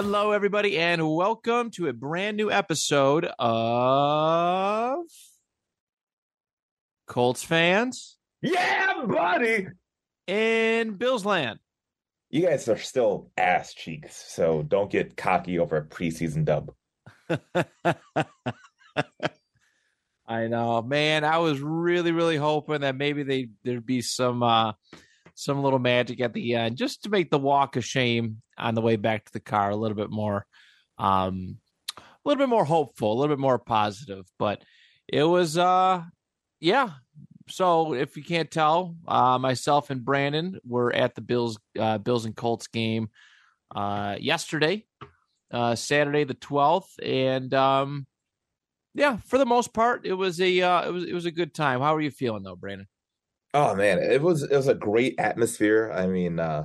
Hello, everybody, and welcome to a brand new episode of Colts fans Yeah, buddy. in Bills land. You guys are still ass cheeks, so don't get cocky over a preseason dub. I know, man. I was really, really hoping that maybe they there'd be some uh some little magic at the end, just to make the walk of shame on the way back to the car a little bit more, um, a little bit more hopeful, a little bit more positive. But it was, uh, yeah. So if you can't tell, uh, myself and Brandon were at the Bills, uh, Bills and Colts game uh, yesterday, uh, Saturday the twelfth, and um, yeah, for the most part, it was a uh, it was it was a good time. How are you feeling though, Brandon? Oh man, it was it was a great atmosphere. I mean, uh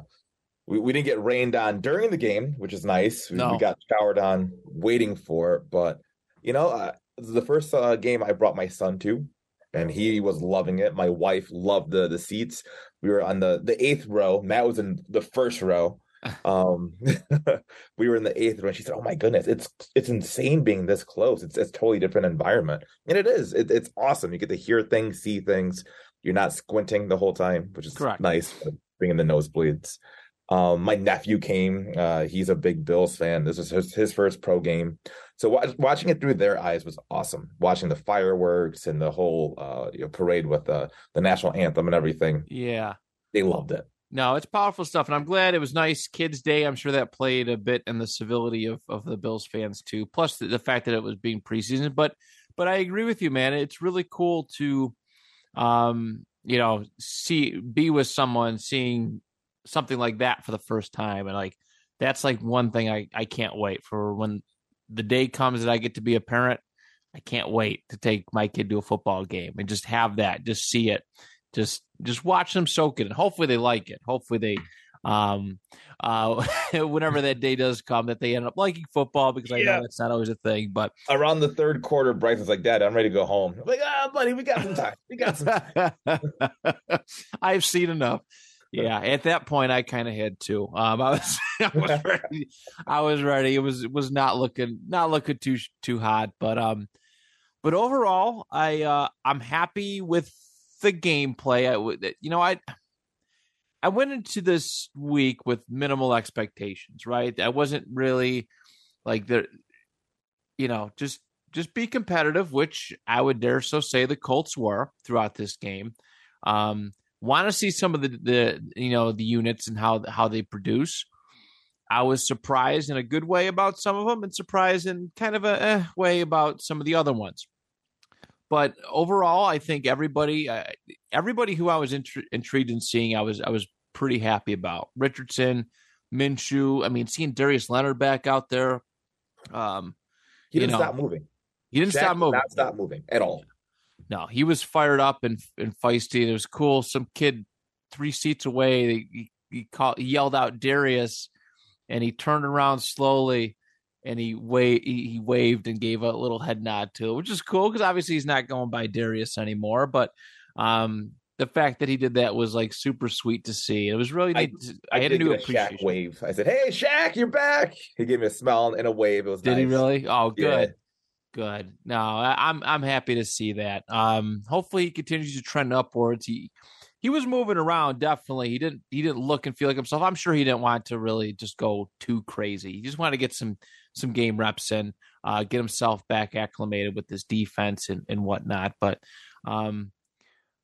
we, we didn't get rained on during the game, which is nice. We, No. we got showered on waiting for it, but you know, uh, the first uh, game I brought my son to, and he was loving it. My wife loved the the seats. We were on the the eighth row. Matt was in the first row. Um, we were in the eighth row, and she said, "Oh my goodness, it's it's insane being this close. It's it's totally different environment, and it is. It, it's awesome. You get to hear things, see things. You're not squinting the whole time, which is Correct. nice. Being in the nosebleeds." Um, my nephew came. Uh, he's a big Bills fan. This was his, his first pro game, so wa- watching it through their eyes was awesome. Watching the fireworks and the whole uh, you know, parade with the the national anthem and everything, Yeah. they loved it. No, it's powerful stuff, and I'm glad it was nice Kids Day. I'm sure that played a bit in the civility of, of the Bills fans too. Plus the, the fact that it was being preseason, but but I agree with you, man. It's really cool to, um, you know, see be with someone seeing something like that for the first time, and like that's like one thing I I can't wait for when the day comes that I get to be a parent. I can't wait to take my kid to a football game and just have that, just see it, just just watch them soak it, and hopefully they like it. Hopefully they, um, uh, whenever that day does come, that they end up liking football because I Yeah. know that's not always a thing. But Around the third quarter, Bryson's like, "Dad, I'm ready to go home." I'm like, "Ah, buddy, we got some time. We got some." time." I've seen enough. Yeah, at that point, I kind of had to. Um, I was, I was ready. I was ready. It was, it was not looking, not looking too, too hot. But, um, but overall, I, uh, I'm happy with the gameplay. I would, you know, I, I went into this week with minimal expectations. Right, I wasn't really like there, you know, just, just be competitive, which I would dare so say the Colts were throughout this game. Um, want to see some of the, the you know the units and how how they produce. I was surprised in a good way about some of them, and surprised in kind of a eh, way about some of the other ones. But overall, I think everybody uh, everybody who I was intri- intrigued in seeing, I was I was pretty happy about Richardson, Minshew. I mean, seeing Darius Leonard back out there. Um, He didn't know, stop moving. he didn't Shaq stop moving. Not stop moving at all. No, he was fired up and and feisty. It was cool. Some kid three seats away, he, he, called, he yelled out Darius, and he turned around slowly, and he wa- he, waved and gave a little head nod to it, which is cool because obviously he's not going by Darius anymore. But um, the fact that he did that was like super sweet to see. It was really I- neat. to- I, had a new a Shaq wave. I said, "Hey, Shaq, you're back." He gave me a smile and a wave. It was Did he really? Oh, Yeah. good. Good. No, I, I'm I'm happy to see that. Um, hopefully he continues to trend upwards. He he was moving around definitely. He didn't he didn't look and feel like himself. I'm sure he didn't want to really just go too crazy. He just wanted to get some some game reps in, uh, get himself back acclimated with this defense and, and whatnot. But um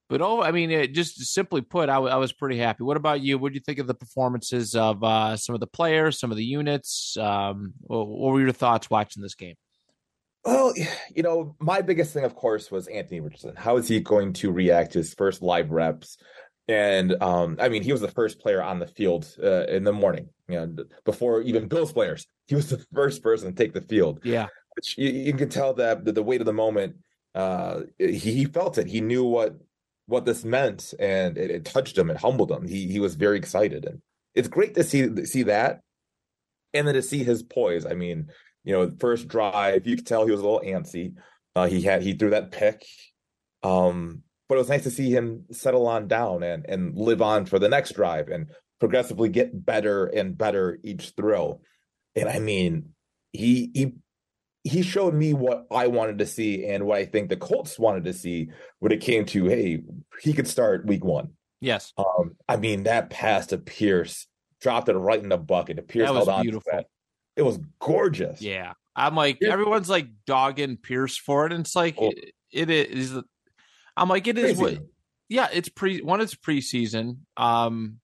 but oh, I mean, it, just simply put, I, w- I was pretty happy. What about you? What do you think of the performances of uh, some of the players, some of the units? Um, what, what were your thoughts watching this game? Well, you know, my biggest thing, of course, was Anthony Richardson. How is he going to react to his first live reps? And um, I mean, he was the first player on the field uh, in the morning. You know, before even Bills players, he was the first person to take the field. Yeah, which you, you can tell that the, the weight of the moment. Uh, he, he felt it. He knew what what this meant, and it, it touched him. It humbled him. He he was very excited, and it's great to see see that, and then to see his poise. I mean, you know, first drive, you could tell he was a little antsy. Uh, he had he threw that pick, um, but it was nice to see him settle on down and and live on for the next drive and progressively get better and better each throw. And I mean, he he he showed me what I wanted to see and what I think the Colts wanted to see when it came to hey, he could start week one. Yes. Um, I mean that pass to Pierce dropped it right in the bucket. Pierce that was held on beautiful. to it. It was gorgeous. Yeah. I'm like Yeah. everyone's like dogging Pierce for it, and it's like Oh. it, it is. I'm like it is what. Yeah, it's pre one. It's preseason. Um,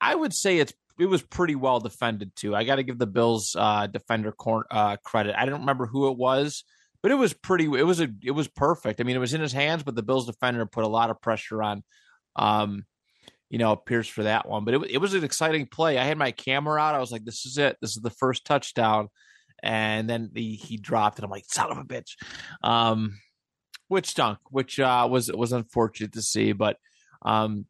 I would say it's it was pretty well defended too. I got to give the Bills uh defender cor- uh credit. I don't remember who it was, but it was pretty. It was a it was perfect. I mean, it was in his hands, but the Bills defender put a lot of pressure on. Um, you know, Pierce for that one, but it, it was an exciting play. I had my camera out. I was like, "This is it. This is the first touchdown." And then the, he dropped it. I'm like, "Son of a bitch," um, which stunk, which uh, was was unfortunate to see. But, um,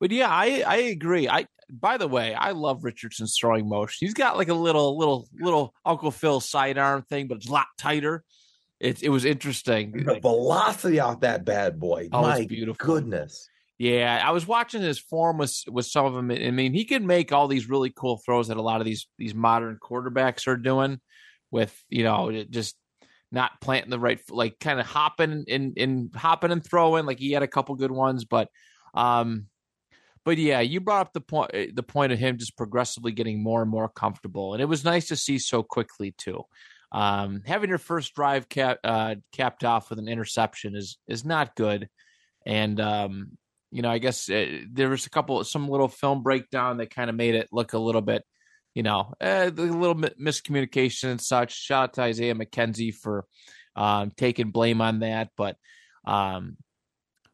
but yeah, I I agree. I by the way, I love Richardson's throwing motion. He's got like a little little little Uncle Phil sidearm thing, but it's a lot tighter. It it was interesting. The velocity off that bad boy. Oh, My beautiful. goodness. Yeah, I was watching his form with with some of them. I mean, he can make all these really cool throws that a lot of these these modern quarterbacks are doing, with you know just not planting the right, like kind of hopping and and hopping and throwing. Like he had a couple good ones, but um, but yeah, you brought up the point the point of him just progressively getting more and more comfortable, and it was nice to see so quickly too. Um, having your first drive cap, uh, capped off with an interception is is not good, and um, you know, I guess uh, there was a couple, some little film breakdown that kind of made it look a little bit, you know, a little bit miscommunication and such. Shout out to Isaiah McKenzie for um, taking blame on that, but, um,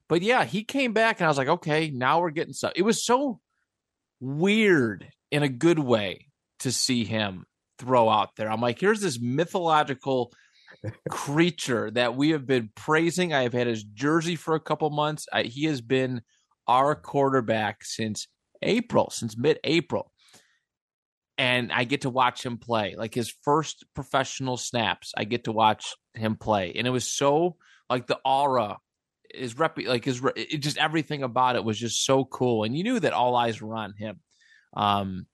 but yeah, he came back and I was like, okay, now we're getting stuff. It was so weird in a good way to see him throw out there. I'm like, here's this mythological creature that we have been praising. I have had his jersey for a couple months. I, he has been our quarterback since April, since mid April. And I get to watch him play like his first professional snaps. I get to watch him play. And it was so like the aura, his rep, like his, it, just everything about it was just so cool. And you knew that all eyes were on him. Um,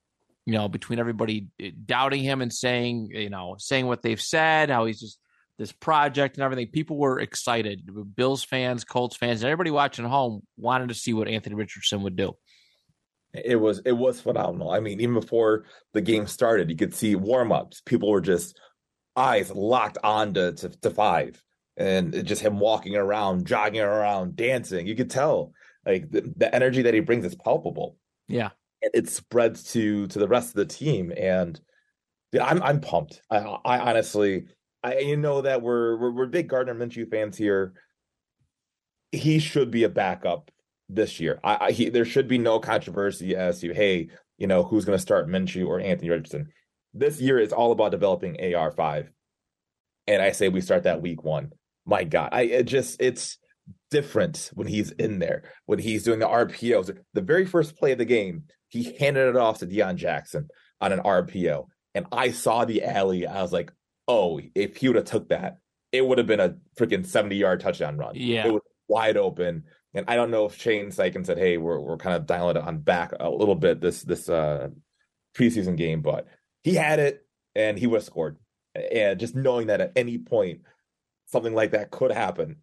you know, between everybody doubting him and saying, you know, saying what they've said, how he's just this project and everything. People were excited. Bills fans, Colts fans, and everybody watching at home wanted to see what Anthony Richardson would do. It was it was phenomenal. I mean, even before the game started, you could see warm ups. People were just eyes locked on to, to, to five, and just him walking around, jogging around, dancing. You could tell like the, the energy that he brings is palpable. Yeah, it, it spreads to to the rest of the team, and yeah, I'm I'm pumped. I, I honestly, I you know that we're, we're we're big Gardner Minshew fans here. He should be a backup this year. I, I he, there should be no controversy as to hey, you know who's going to start Minshew or Anthony Richardson. This year is all about developing AR five, and I say we start that week one. My God, I it just it's different when he's in there when he's doing the RPOs. The very first play of the game, he handed it off to Deon Jackson on an RPO, and I saw the alley. I was like, oh, if he would have took that, it would have been a freaking seventy yard touchdown run. Yeah. it was wide open. And I don't know if Shane Steichen said, "Hey, we're we're kind of dialing it on back a little bit this this uh, preseason game," but he had it and he would have scored. And just knowing that at any point something like that could happen,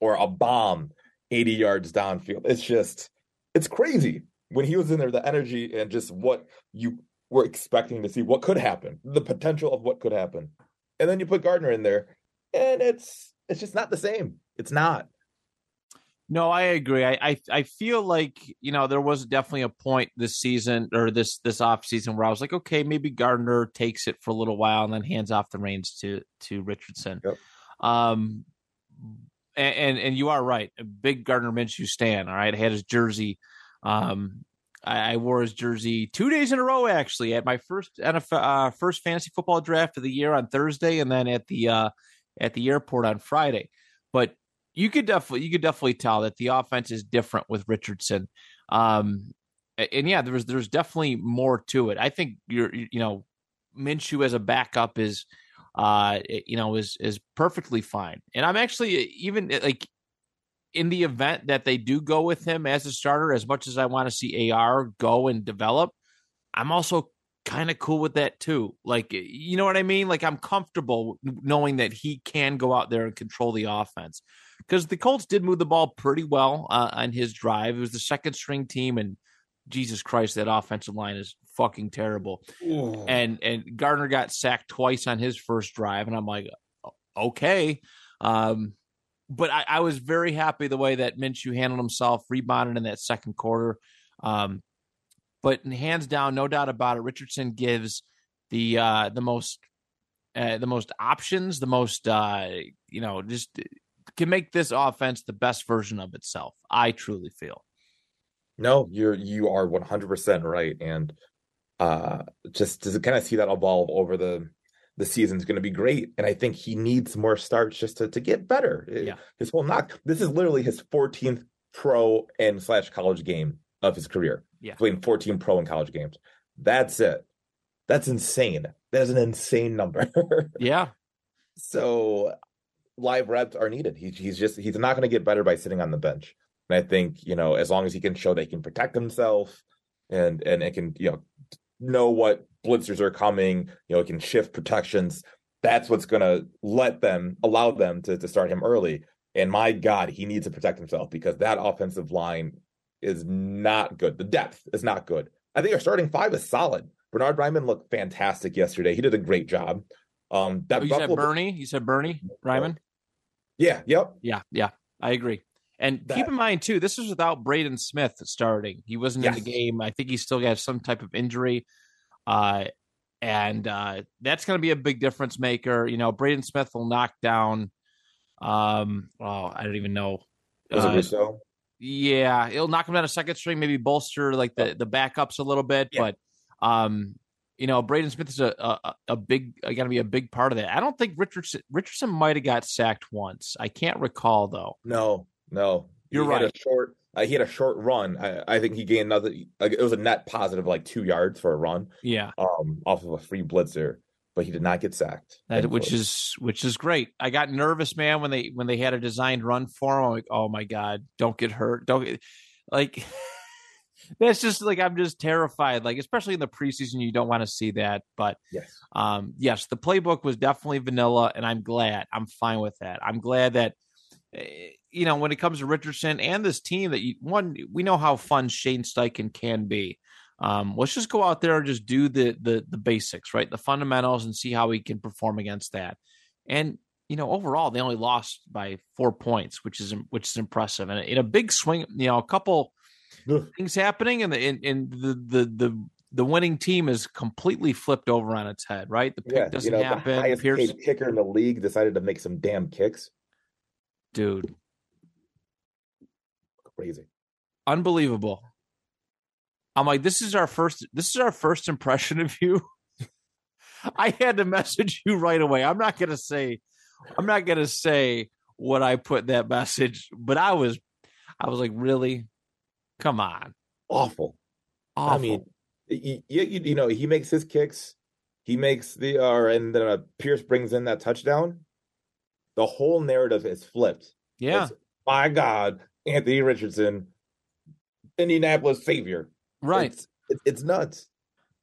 or a bomb 80 yards downfield. It's just, it's crazy. When he was in there, the energy and just what you were expecting to see, what could happen, the potential of what could happen. And then you put Gardner in there, and it's it's just not the same. It's not. No, I agree. I, I, I feel like you know there was definitely a point this season or this this off season where I was like, okay, maybe Gardner takes it for a little while and then hands off the reins to to Richardson. Yep. Um, and, and, and you are right. A big Gardner Minshew stand. All right, had his jersey. Um, I, I wore his jersey two days in a row actually at my first NFL uh, first fantasy football draft of the year on Thursday, and then at the uh, at the airport on Friday. But you could definitely you could definitely tell that the offense is different with Richardson. Um, and yeah, there's there's definitely more to it. I think you're you know Minshew as a backup is uh you know is is perfectly fine. And I'm actually even like in the event that they do go with him as a starter, as much as I want to see AR go and develop, I'm also kind of cool with that too. Like, you know what I mean? Like, I'm comfortable knowing that he can go out there and control the offense because the Colts did move the ball pretty well uh, on his drive. It was the second string team, and Jesus Christ, that offensive line is fucking terrible. Ooh. And and Gardner got sacked twice on his first drive, and I'm like, okay. Um, but I, I was very happy the way that Minshew handled himself, rebounded in that second quarter. Um, but hands down, no doubt about it, Richardson gives the uh, the most uh, the most options, the most uh, you know, just can make this offense the best version of itself. I truly feel. No, you're you are 100% right and uh just to kind of see that evolve over the the season's going to be great and I think he needs more starts just to to get better. Uh, yeah. His whole knock this is literally his 14th pro and slash college game of his career. Yeah. Playing 14 pro and college games. That's it. That's insane. That is an insane number. yeah. So live reps are needed. He, he's just he's not going to get better by sitting on the bench. And I think you know as long as he can show that he can protect himself and and it can you know know what blitzers are coming, you know, it can shift protections. That's what's going to let them allow them to to start him early. And my God, he needs to protect himself because that offensive line is not good. The depth is not good. I think our starting five is solid. Bernhard Raimann looked fantastic yesterday. He did a great job. Um, that oh, you Buffalo... said Bernie. You said Bernie Raimann. Yeah. Yep. Yeah. Yeah. I agree. And that... keep in mind too, this was without Braden Smith starting. He wasn't yes. in the game. I think he still got some type of injury. Uh, and uh, that's going to be a big difference maker. You know, Braden Smith will knock down. Um, oh, I don't even know. Was uh, it Rousseau? Yeah, it'll knock him down a second string, maybe bolster like the the backups a little bit. Yeah. But um, you know, Braden Smith is a a, a big going to be a big part of that. I don't think Richardson Richardson might have got sacked once. I can't recall though. No, no, you're he right. a short. Uh, he had a short run. I, I think he gained another. Like, it was a net positive, like two yards for a run. Yeah. Um, off of a free blitzer, but he did not get sacked. That, which is which is great. I got nervous, man, when they when they had a designed run for him. I'm like, oh my god, don't get hurt. Don't get, like. that's just like I'm just terrified. Like especially in the preseason, you don't want to see that. But yes, um, yes, the playbook was definitely vanilla, and I'm glad. I'm fine with that. I'm glad that eh, you know when it comes to Richardson and this team that you one we know how fun Shane Steichen can be. Um, let's just go out there and just do the the the basics, right? The fundamentals, and see how we can perform against that. And you know, overall, they only lost by four points, which is which is impressive. And in a big swing, you know, a couple things happening, and the in, in the the the the winning team is completely flipped over on its head, right? The pick yeah, doesn't you know, happen. The highest Pierce... paid kicker in the league decided to make some damn kicks. Dude, crazy, unbelievable. I'm like, this is our first. This is our first impression of you. I had to message you right away. I'm not gonna say, I'm not gonna say what I put that message, but I was, I was like, really, Come on. Awful. Awful. I mean, you, you, you know, he makes his kicks. He makes the, uh, and then uh, Pierce brings in that touchdown. The whole narrative is flipped. Yeah. It's, my God, Anthony Richardson, Indianapolis savior. Right. It's, it's nuts.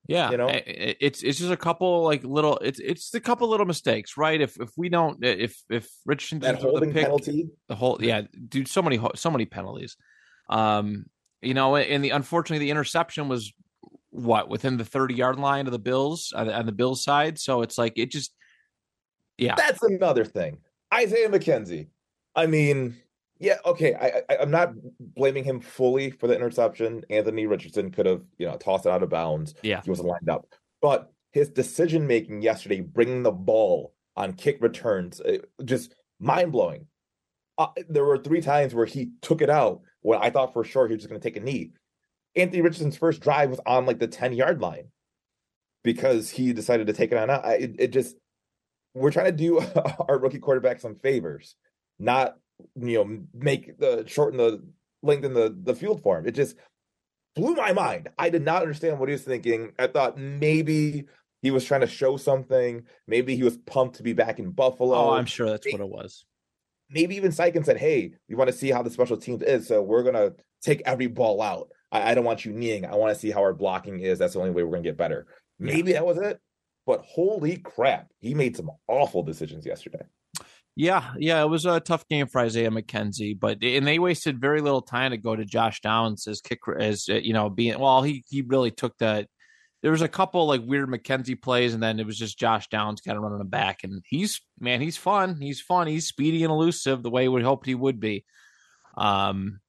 Yeah, You know? It's it's just a couple like little it's it's a couple little mistakes, right? If if we don't if if Richardson That doesn't the holding pick, penalty. the whole yeah, dude, so many so many penalties. Um, you know, and the unfortunately the interception was what within the thirty yard line of the Bills on the, on the Bills side, so it's like it just yeah That's another thing. Isaiah McKenzie. I mean, yeah, okay. I, I I'm not blaming him fully for the interception. Anthony Richardson could have, you know, tossed it out of bounds. Yeah. he wasn't lined up. But his decision making yesterday, bringing the ball on kick returns, uh, just mind blowing. Uh, there were three times where he took it out when I thought for sure he was just going to take a knee. Anthony Richardson's first drive was on like the 10 yard line because he decided to take it on out. I, it, it just, we're trying to do our rookie quarterback some favors, not, you know, make the shorten the lengthen the, the field for him. It just blew my mind. I did not understand what he was thinking. I thought maybe he was trying to show something. Maybe he was pumped to be back in Buffalo oh I'm sure that's what it was. maybe even Steichen said, "Hey, we want to see how the special teams is, so we're gonna take every ball out. I, I don't want you kneeing. I want to see how our blocking is. That's the only way we're gonna get better." Maybe that was it, but holy crap, he made some awful decisions yesterday. Yeah, yeah, it was a tough game for Isaiah McKenzie, but and they wasted very little time to go to Josh Downs as kick as uh, you know being well. He he really took that. There was a couple like weird McKenzie plays, and then it was just Josh Downs kind of running him back. And he's man, he's fun. He's fun. He's speedy and elusive the way we hoped he would be. Um,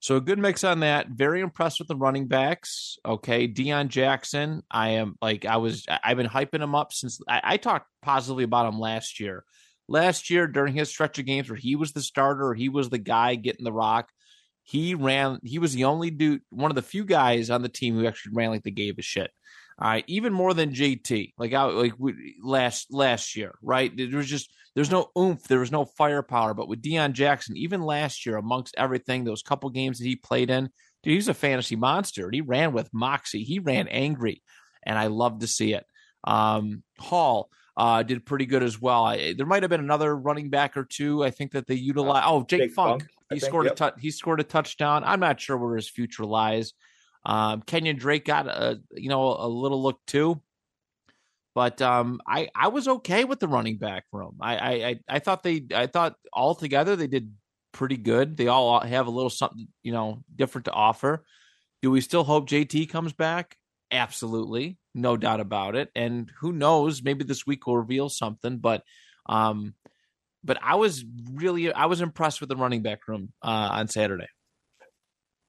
so a good mix on that. Very impressed with the running backs. Okay, Deon Jackson. I am like I was. I've been hyping him up since I, I talked positively about him last year last year during his stretch of games where he was the starter he was the guy getting the rock he ran he was the only dude one of the few guys on the team who actually ran like they gave a shit. All right. Even more than jt like I, like we, last last year right? There was just there's no oomph. There was no firepower. But with Deon jackson even last year amongst everything those couple games that he played in dude he's a fantasy monster. He ran with moxie. He ran angry. And i love to see it. Um Hull uh, did pretty good as well. I, there might have been another running back or two. I think that they utilized. oh, Jake, Jake Funk. Funk, he think, scored yep. a touch. He scored a touchdown. I'm not sure where his future lies. Um, Kenyon Drake got a you know a little look too, but um, I I was okay with the running back room. I I I, I thought they I thought altogether they did pretty good. They all have a little something you know different to offer. Do we still hope JT comes back? Absolutely, no doubt about it. And who knows? Maybe this week will reveal something. But, um, but I was really I was impressed with the running back room uh, on Saturday.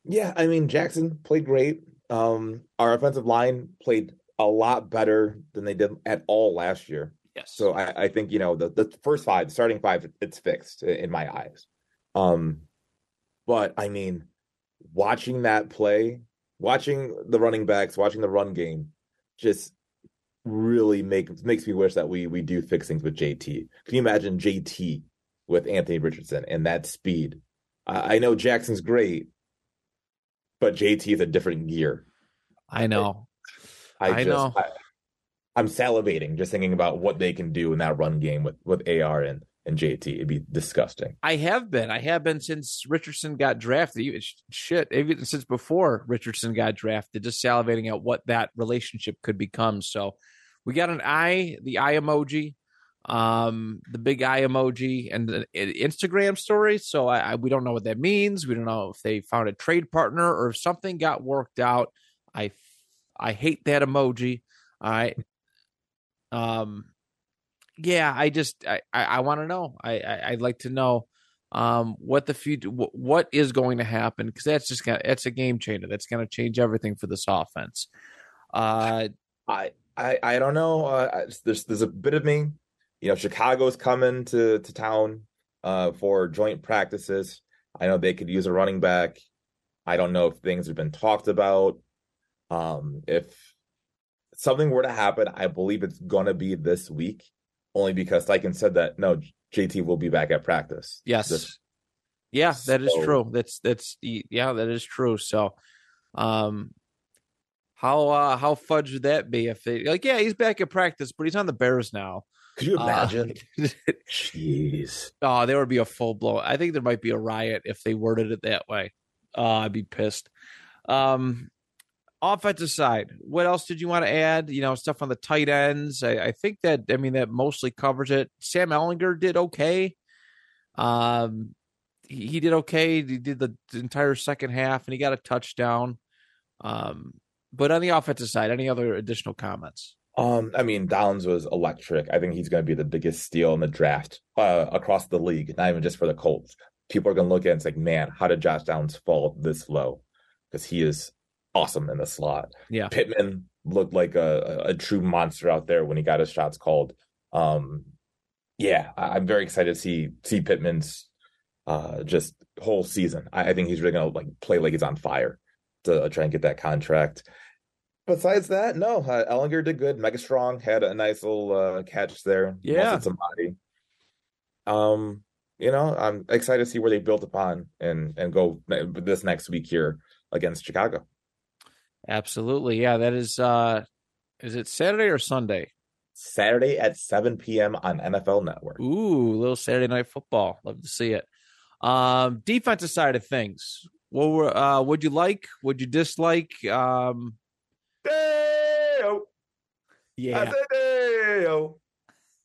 Yeah, I mean Jackson played great. Um, our offensive line played a lot better than they did at all last year. Yes. So I, I think you know the the first five, starting five, it's fixed in my eyes. Um, but I mean, watching that play, watching the running backs, watching the run game, just really make makes me wish that we we do fix things with JT. Can you imagine JT with Anthony Richardson and that speed? I, I know Jackson's great, but JT is a different gear. I know. I, I just, know. I, I'm salivating just thinking about what they can do in that run game with with AR and and JT. It'd be disgusting. I have been. I have been since Richardson got drafted. Shit, even since before Richardson got drafted, just salivating at what that relationship could become. So we got an eye, the eye emoji, um, the big eye emoji, and the Instagram story. So I, I we don't know what that means. We don't know if they found a trade partner or if something got worked out. I I hate that emoji. I um yeah, I just I I, I want to know. I, I I'd like to know um what the future what, is going to happen because that's just gonna it's a game changer. That's going to change everything for this offense. Uh, I I I don't know. Uh, there's there's a bit of me. You know, Chicago's coming to to town uh, for joint practices. I know they could use a running back. I don't know if things have been talked about. Um, if something were to happen, I believe it's gonna be this week, only because Steichen said that no, JT will be back at practice. yes, This- yeah, that is So- true. That's that's yeah, that is true. So, um, how uh how fudge would that be if they like? Yeah, he's back at practice, but he's on the Bears now. Could you Uh, imagine? Jeez. Oh, there would be a full blow. I think there might be a riot if they worded it that way. Uh, I'd be pissed. Um, offensive side, what else did you want to add? You know, stuff on the tight ends. I, I think that I mean that mostly covers it. Sam Ehlinger did okay. Um, he, he did okay. He did the, entire second half, and he got a touchdown. Um, but on the offensive side, any other additional comments? Um, I mean, Downs was electric. I think he's going to be the biggest steal in the draft uh, across the league, not even just for the Colts. People are going to look at it and say, man, how did Josh Downs fall this low? Because he is awesome in the slot. Yeah. Pittman looked like a, a true monster out there when he got his shots called. Um, yeah, I'm very excited to see see Pittman's uh, just whole season. I, I think he's really going to like play like he's on fire to try and get that contract. Besides that, no, uh, Ehlinger did good. Mega Strong had a nice little uh, catch there. Yeah, somebody. Um, you know, I'm excited to see where they built upon and and go this next week here against Chicago. Absolutely, yeah. That is, uh is it Saturday or Sunday? Saturday at 7 p.m. on NFL Network. Ooh, little Saturday night football. Love to see it. Um, defensive side of things. What were uh would you like? Would you dislike? Um. Yeah.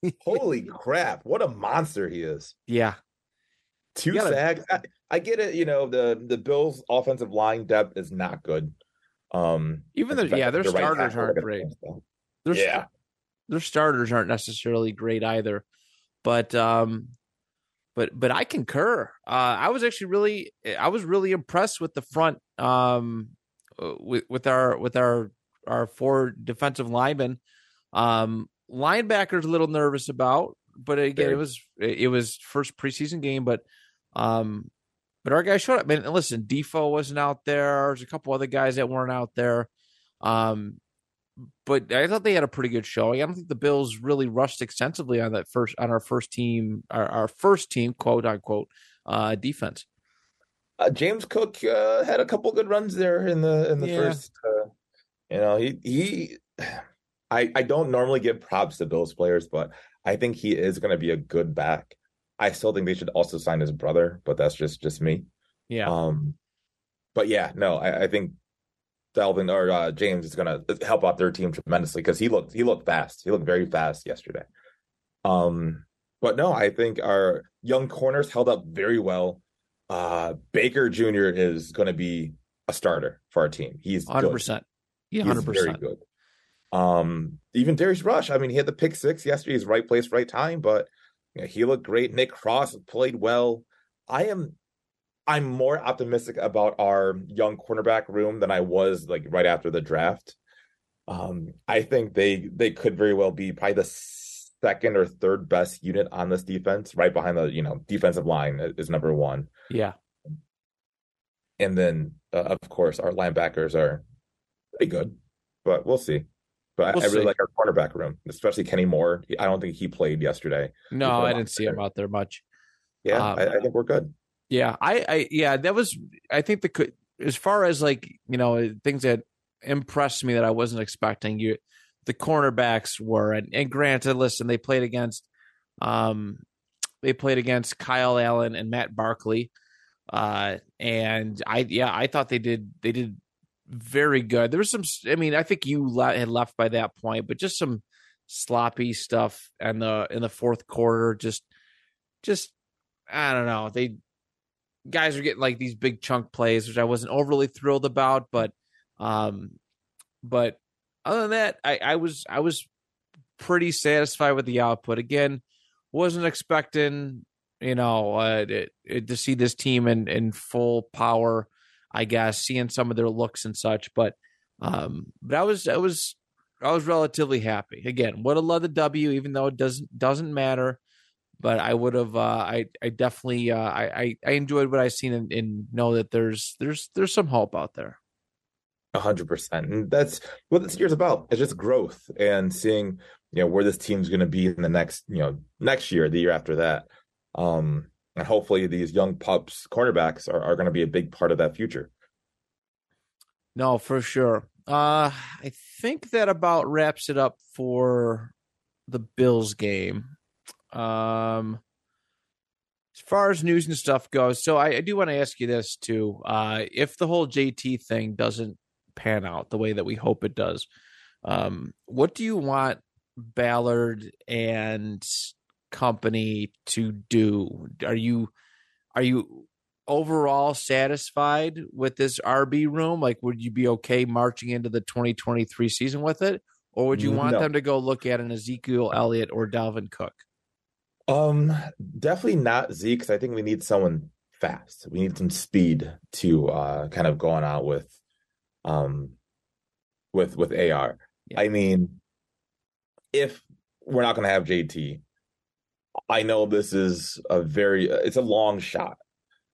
Holy crap. What a monster he is. Yeah. Two gotta- sacks. I, I get it, you know, the the Bills offensive line depth is not good. Um Even the yeah, their the starters tackle, aren't great. Their, Yeah. their starters aren't necessarily great either. But um but but I concur. Uh I was actually really I was really impressed with the front um uh, with with our with our our four defensive linemen. Um linebackers a little nervous about, but again Very. it was it was first preseason game but um but our guys showed up. And listen, Defoe wasn't out there. There's a couple other guys that weren't out there. Um but I thought they had a pretty good showing. I don't think the Bills really rushed extensively on that first on our first team, our, our first team, quote unquote, uh, defense. Uh, James Cook uh, had a couple good runs there in the in the Yeah. first. Uh, you know, he he. I I don't normally give props to Bills players, but I think he is going to be a good back. I still think they should also sign his brother, but that's just just me. Yeah, Um, but yeah, no, I, I think Dalvin or uh, James is going to help out their team tremendously because he looked he looked fast. He looked very fast yesterday. Um, but no, I think our young corners held up very well. Uh, Baker Jr. is going to be a starter for our team. He's hundred good. percent. Yeah, He's hundred very percent. good. Um, even Darius Rush. I mean, he had the pick six yesterday. He's right place, right time. But you know, he looked great. Nick Cross played well. I am, I'm more optimistic about our young cornerback room than I was like right after the draft. Um, I think they they could very well be probably the second or third best unit on this defense, right behind the you know defensive line is number one, Yeah, and then uh, of course our linebackers are pretty good, but we'll see. But I- We'll I, really see. like our cornerback room, especially Kenny Moore. I don't think he played yesterday. no, I didn't see him out there much. Yeah, Um, I, I think we're good. Yeah, I, I, yeah, that was. I think the as far as like you know things that impressed me that I wasn't expecting. You, the cornerbacks were, and, and granted, listen, they played against, um, they played against Kyle Allen and Matt Barkley, uh, and I, yeah, I thought they did, they did very good. There was some, I mean, I think you had left by that point, but just some sloppy stuff and the in the fourth quarter, just, just I don't know. They guys are getting like these big chunk plays, which I wasn't overly thrilled about, but um but other than that, I, I was I was pretty satisfied with the output. Again, wasn't expecting, you know, uh, it- to see this team in in full power, I guess, seeing some of their looks and such, but um but I was I was I was relatively happy. Again, would have loved the W, even though it doesn't doesn't matter but I would have. Uh, I I definitely. Uh, I, I enjoyed what I seen and, and know that there's there's there's some hope out there. A hundred percent. And that's what this year's about. It's just growth and seeing, you know, where this team's gonna be in the next, you know, next year, the year after that. Um, and hopefully these young pups, cornerbacks are, are gonna be a big part of that future. No, for sure. Uh, I think that about wraps it up for the Bills game. Um, as far as news and stuff goes, so I, I do want to ask you this too. Uh, if the whole JT thing doesn't pan out the way that we hope it does. Um, what do you want Ballard and company to do? Are you are you overall satisfied with this RB room? Like, would you be okay marching into the 2023 season with it, or would you want No. them to go look at an Ezekiel Elliott or Dalvin Cook? Um, definitely not Zeke. 'cause I think we need someone fast. We need some speed to uh kind of go on out with um with with AR. Yeah. I mean, if we're not going to have JT, I know this is a very it's a long shot.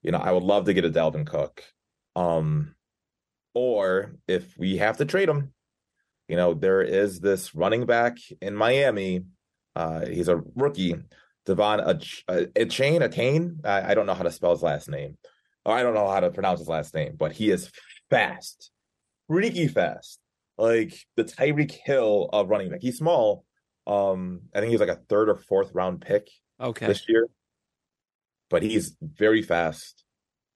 You know, I would love to get a Dalvin Cook. Um or if we have to trade him, you know, there is this running back in Miami. Uh he's a rookie. Devon a chain a Kane. I, I don't know how to spell his last name. Or I don't know how to pronounce his last name, but he is fast. Freaky fast. Like the Tyreek Hill of running back. He's small. Um, I think he's like a third or fourth round pick Okay, this year, but he's very fast.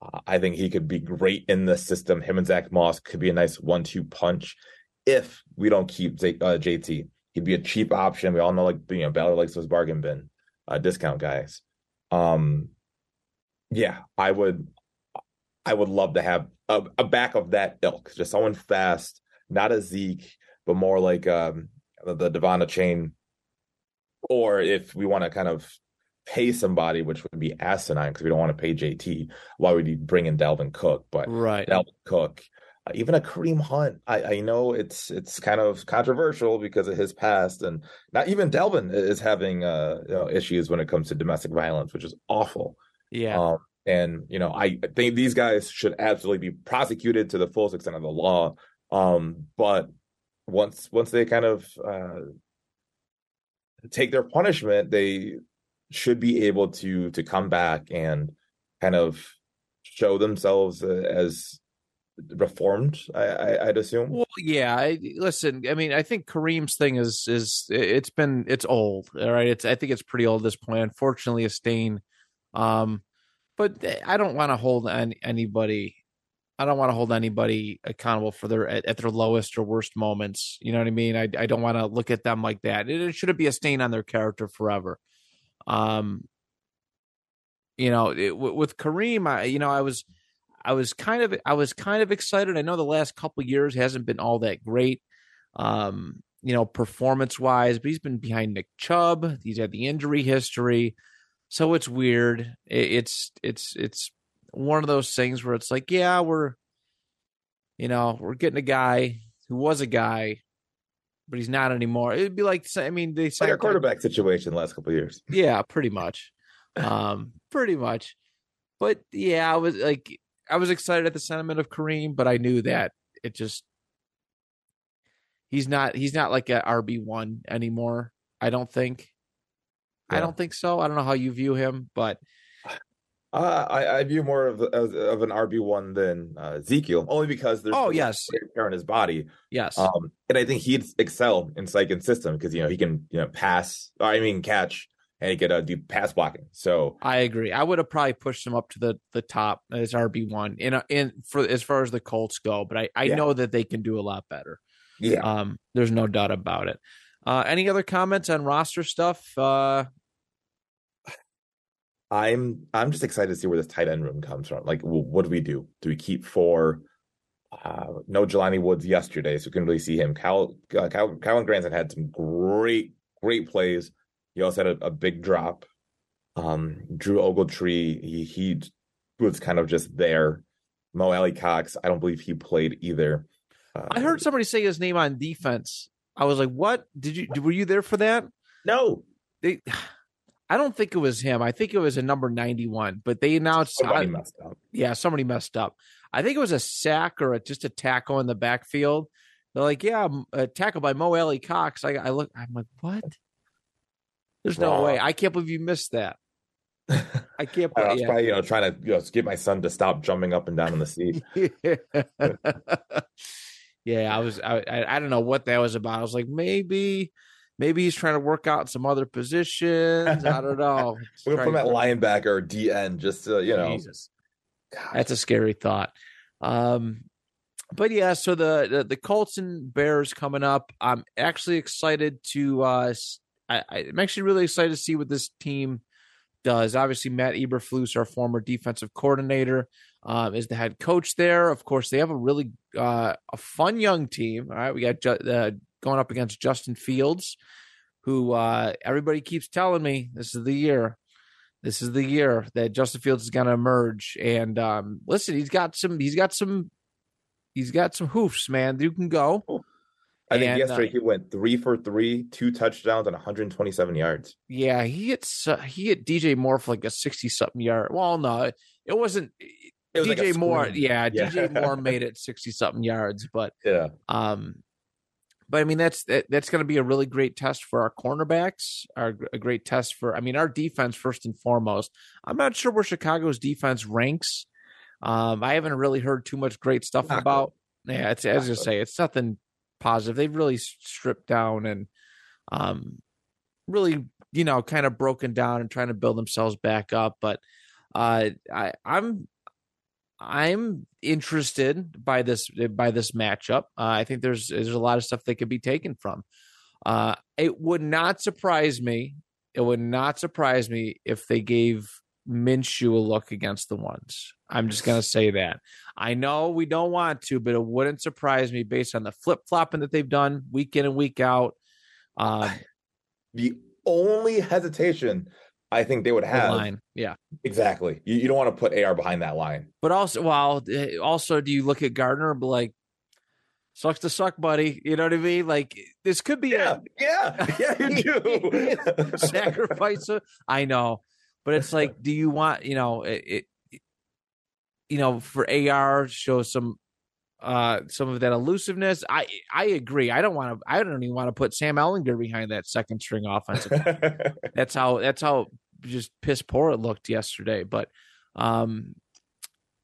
Uh, I think he could be great in the system. Him and Zack Moss could be a nice one-two punch if we don't keep Z- uh, JT. He'd be a cheap option. We all know, like you know, Ballard likes those bargain bin uh, discount guys. Um, yeah, I would, I would love to have a, a back of that ilk, just someone fast, not a Zeke, but more like um, the, the Chain or if we want to kind of pay somebody, which would be asinine because we don't want to pay JT, why would you bring in Dalvin Cook? But right. Dalvin Cook, uh, even a Kareem Hunt, I, I know it's it's kind of controversial because of his past, and not even Dalvin is having uh, you know, issues when it comes to domestic violence, which is awful. Yeah, Um, and you know, I think these guys should absolutely be prosecuted to the fullest extent of the law. Um, but once once they kind of uh, take their punishment, they should be able to to come back and kind of show themselves uh, as reformed. I, I I'd assume. Well, yeah. I, listen, I mean, I think Kareem's thing is is it's been it's old. All right, it's I think it's pretty old at this point. Unfortunately, a stain. Um, but I don't want to hold on anybody. I don't want to hold anybody accountable for their at, at their lowest or worst moments. You know what I mean? I I don't want to look at them like that. It, it shouldn't be a stain on their character forever. Um, you know, it, with with Kareem, I you know I was I was kind of I was kind of excited. I know the last couple years hasn't been all that great, um, you know, performance wise, but he's been behind Nick Chubb. He's had the injury history, so it's weird. It, it's it's it's one of those things where it's like, yeah, we're, you know, we're getting a guy who was a guy, but he's not anymore. It'd be like, I mean, they Like our quarterback situation the last couple of years. yeah, pretty much. Um, pretty much. But yeah, I was like I was excited at the sentiment of Kareem, but I knew that it just he's not he's not like a RB one anymore. I don't think. I don't think so. I don't know how you view him, but Uh, I, I view more of of, of an RB one than uh, Ezekiel, only because there's Oh, yes. and tear on his body. yes. Um, and I think he'd excel in Steichen system because you know he can you know pass, I mean catch, and he could uh, do pass blocking. So I agree. I would have probably pushed him up to the the top as RB one in a, in for as far as the Colts go, but I I Yeah. know that they can do a lot better. yeah, Um, there's no doubt about it. Uh, any other comments on roster stuff? Uh, I'm I'm just excited to see where this tight end room comes from. Like, w- what do we do? Do we keep four? Uh, no Jelani Woods yesterday, so we couldn't really see him. Cal, uh, Cal, Calvin Granson had some great, great plays. He also had a, a big drop. Um, Drew Ogletree, he he was kind of just there. Mo Alie-Cox, I don't believe he played either. Uh, I heard somebody say his name on defense. I was like, "What? Did you? Were you there for that?" no. They, I don't think it was him. I think it was a number ninety-one. But they announced, Somebody I- messed up. yeah, somebody messed up. I think it was a sack or a, just a tackle in the backfield. They're like, "Yeah, a tackle by Mo Alie-Cox." I, I look, I'm like, "What?" There's no Wrong. way. I can't believe you missed that. I can't. I, was believe. probably you know trying to you know get my son to stop jumping up and down in the seat. Yeah. yeah, I was. I, I I don't know what that was about. I was like, maybe, maybe he's trying to work out some other positions. I don't know. We're gonna put him at linebacker or DN just to you know. Jesus, God. that's a scary thought. Um, but yeah, so the, the, the Colts and Bears coming up. I'm actually excited to. uh I, I'm actually really excited to see what this team does. Obviously, Matt Eberflus, our former defensive coordinator, um, is the head coach there. Of course, they have a really uh, a fun young team. All right, we got ju- uh, going up against Justin Fields, who uh, everybody keeps telling me this is the year. This is the year that Justin Fields is going to emerge. And um, listen, he's got some. He's got some. He's got some hoofs, man. You can go. I think And, yesterday uh, he went three for three, two touchdowns, and 127 yards. Yeah, he hits. Uh, he hit DJ Moore for like a sixty something yard. Well, no, it wasn't. It was like DJ Moore, yeah, Yeah. DJ Moore made it sixty something yards, but Yeah. um, but I mean that's that, that's going to be a really great test for our cornerbacks, our a great test for. I mean our defense first and foremost. I'm not sure where Chicago's defense ranks. Um, I haven't really heard too much great stuff Not about. Yeah, it's as I good. say, it's nothing positive. They've really stripped down and um really you know kind of broken down and trying to build themselves back up but uh i i'm i'm interested by this by this matchup uh, i think there's there's a lot of stuff that could be taken from uh it would not surprise me it would not surprise me if they gave Minshew a look against the ones. I'm just gonna say that. I know we don't want to, but it wouldn't surprise me based on the flip flopping that they've done week in and week out. Um, The only hesitation I think they would the have line, yeah. exactly. You, you don't want to put AR behind that line. But also, well, also, do you look at Gardner and be like, sucks to suck, buddy? You know what I mean? Like this could be Yeah, yeah, yeah. You do. a sacrifice. of- I know, but it's like, do you want you know it? it you know, for AR show some uh some of that elusiveness. I I agree. I don't want to. I don't even want to put Sam Ehlinger behind that second string offensive that's how that's how just piss poor it looked yesterday. But um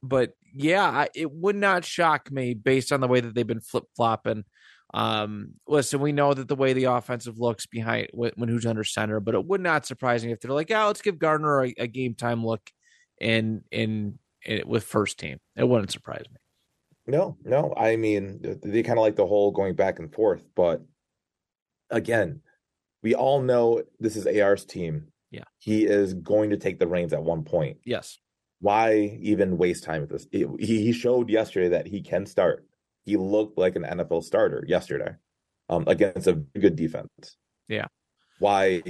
but yeah, I, it would not shock me based on the way that they've been flip flopping. Um, listen, we know that the way the offensive looks behind when, when who's under center, but it would not surprise me if they're like, "Yeah, let's give Gardner a, a game time look in in, in with first team." It wouldn't surprise me. No, no. I mean, they kind of like the whole going back and forth, but again, we all know this is AR's team. Yeah. He is going to take the reins at one point. Yes, Why even waste time with this? He, he showed yesterday that he can start. He looked like an NFL starter yesterday um, against a good defense. Yeah. Why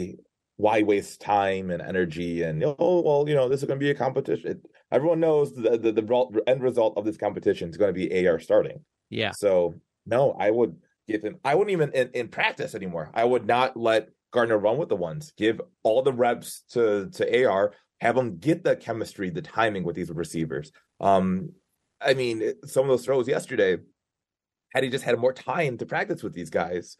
why waste time and energy and oh well you know this is going to be a competition It- everyone knows the, the the end result of this competition is going to be ar starting yeah, so no i would give him i wouldn't even in, in practice anymore i would not let gardner run with the ones give all the reps to to ar have him get the chemistry the timing with these receivers um i mean some of those throws yesterday had he just had more time to practice with these guys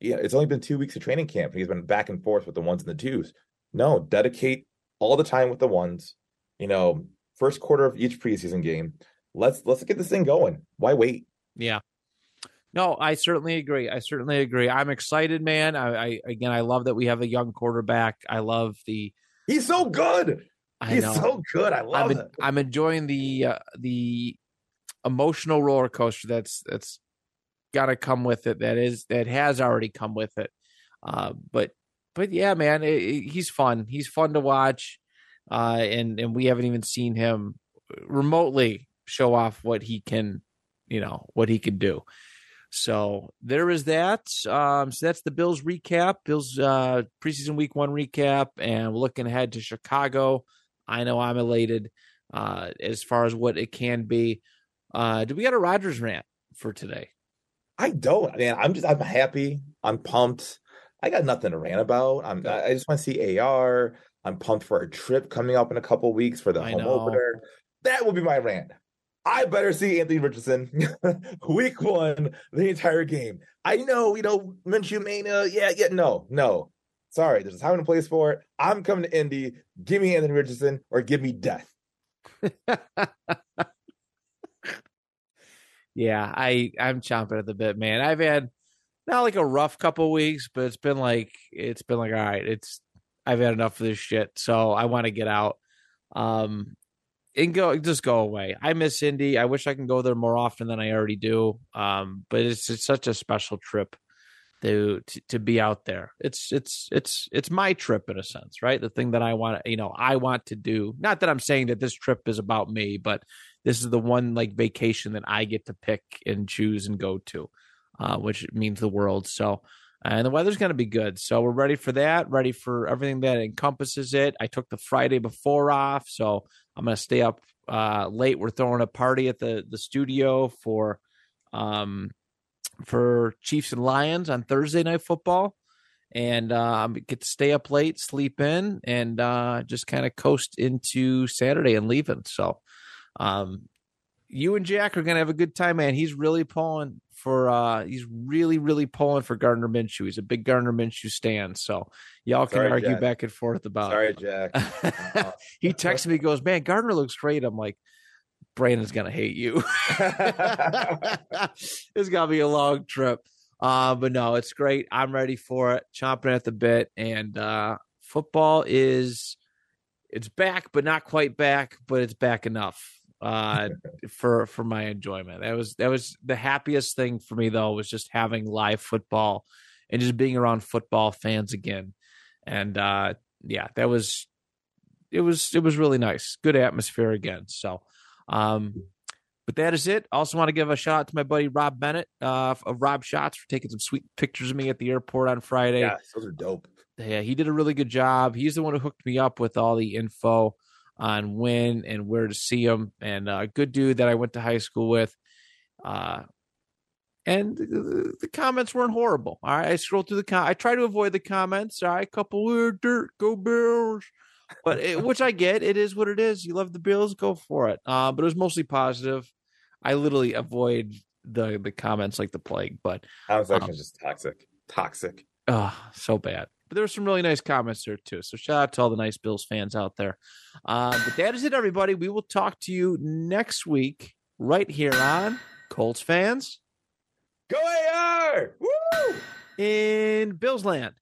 yeah, it's only been two weeks of training camp. and He's been back and forth with the ones and the twos. No, dedicate all the time with the ones. You know, first quarter of each preseason game. Let's let's get this thing going. Why wait? yeah. No, I certainly agree. I certainly agree. I'm excited, man. I, I again, I love that we have a young quarterback. I love the. He's so good. I He's know. so good. I love I'm it. I'm enjoying the uh, the emotional roller coaster that's that's got to come with it. That is that has already come with it. Uh, but but yeah, man, it, it- he's fun. He's fun to watch, uh, and and we haven't even seen him remotely show off what he can, you know, what he can do. So there is that. Um, so that's the Bills recap, Bills uh, preseason week one recap, and we're looking ahead to Chicago. I know I'm elated uh, as far as what it can be. Uh, do we got a Rogers rant for today? I don't, man. I'm just I'm happy. I'm pumped. I got nothing to rant about. I'm I I just want to see AR. I'm pumped for a trip coming up in a couple weeks for the I home know. opener. That will be my rant. I better see Anthony Richardson week one, the entire game. I know, you know, Minshew Mania. Yeah, yeah, no, no. Sorry, there's a time and a place for it. I'm coming to Indy. Give me Anthony Richardson or give me death. Yeah, I I'm chomping at the bit, man. I've had not like a rough couple weeks, but it's been like it's been like all right, it's I've had enough of this shit, so I want to get out. Um, and go just go away. I miss Indy. I wish I can go there more often than I already do. Um, but it's, it's such a special trip to, to to be out there. It's it's it's it's my trip in a sense, right? The thing that I want, you know, I want to do. Not that I'm saying that this trip is about me, but this is the one like vacation that I get to pick and choose and go to, uh, which means the world. So and the weather's going to be good. So we're ready for that, ready for everything that encompasses it. I took the Friday before off, so I'm going to stay up uh, late. We're throwing a party at the the studio for um for Chiefs and Lions on Thursday night football, and uh, get to stay up late, sleep in, and uh, just kind of coast into Saturday and leaving. So, um, you and Jack are gonna have a good time, man. He's really pulling for uh he's really really pulling for Gardner Minshew. He's a big Gardner Minshew stand, so y'all can Sorry, argue Jack. back and forth about. Sorry, Jack. he texts me, goes, "Man, Gardner looks great." I'm like, Brandon's gonna hate you. it's gonna be a long trip, uh, but no, it's great. I'm ready for it, chomping at the bit, and uh, football is it's back, but not quite back, but it's back enough uh for for my enjoyment. That was that was the happiest thing for me though was just having live football and just being around football fans again. And uh yeah that was it was it was really nice. Good atmosphere again. So um but that is it. Also want to give a shout out to my buddy rob bennett uh of rob shots for taking some sweet pictures of me at the airport on friday. Yeah, those are dope. yeah, he did a really good job. He's the one who hooked me up with all the info on when and where to see him. And a good dude that I went to high school with. Uh, and the, comments weren't horrible. All right, I scrolled through the com. I try to avoid the comments. All right, couple weird dirt, go Bills. But it, which I get, it is what it is. You love the Bills, go for it. Uh, but it was mostly positive. I literally avoid the the comments like the plague. But Comment section Um, is just toxic. Toxic. Oh, so bad. But there were some really nice comments there too. So shout out to all the nice Bills fans out there. Uh, but that is it, everybody. We will talk to you next week right here on Colts fans Go AR! Woo! in Bills land.